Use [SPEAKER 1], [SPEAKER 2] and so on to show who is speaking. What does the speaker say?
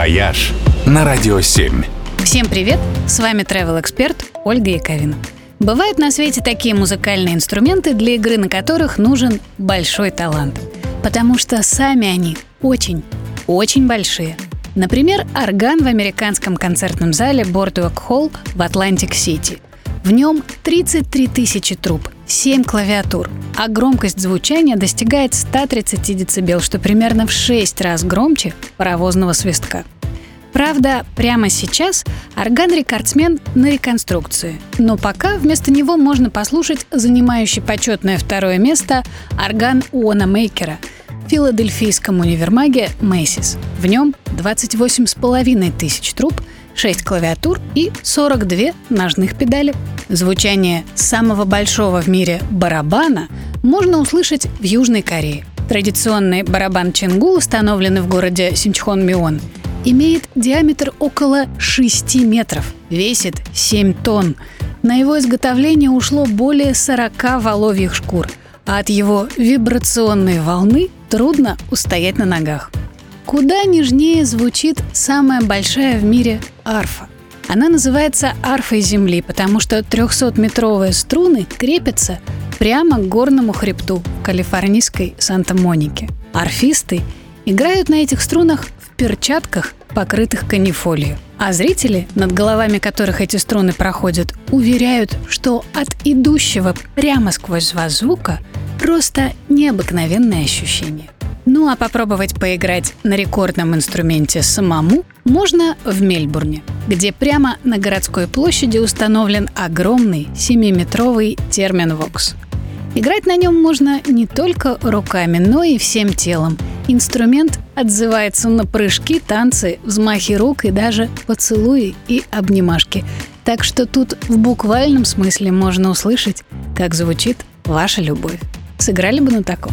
[SPEAKER 1] «Вояж» на Радио 7.
[SPEAKER 2] Всем привет! С вами travel эксперт Ольга Яковина. Бывают на свете такие музыкальные инструменты, для игры на которых нужен большой талант. Потому что сами они очень, очень большие. Например, орган в американском концертном зале Boardwalk Hall в Атлантик-Сити. В нем 33 тысячи труб, 7 клавиатур, а громкость звучания достигает 130 дБ, что примерно в 6 раз громче паровозного свистка. Правда, прямо сейчас орган рекордсмен на реконструкции, но пока вместо него можно послушать занимающий почетное второе место орган Уона Мейкера в филадельфийском универмаге Мэйсис. В нем 28,5 тысяч труб, 6 клавиатур и 42 ножных педали. Звучание самого большого в мире барабана можно услышать в Южной Корее. Традиционный барабан Чингу, установленный в городе Синчхон-Мион, имеет диаметр около 6 метров, весит 7 тонн. На его изготовление ушло более 40 воловьих шкур, а от его вибрационной волны трудно устоять на ногах. Куда нежнее звучит самая большая в мире арфа. Она называется арфой Земли, потому что 300-метровые струны крепятся прямо к горному хребту в калифорнийской Санта-Монике. Арфисты играют на этих струнах перчатках, покрытых канифолией. А зрители, над головами которых эти струны проходят, уверяют, что от идущего прямо сквозь вас звука просто необыкновенное ощущение. Ну а попробовать поиграть на рекордном инструменте самому можно в Мельбурне, где прямо на городской площади установлен огромный 7-метровый терминвокс. Играть на нем можно не только руками, но и всем телом – Инструмент отзывается на прыжки, танцы, взмахи рук и даже поцелуи и обнимашки. Так что тут в буквальном смысле можно услышать, как звучит ваша любовь. Сыграли бы на таком?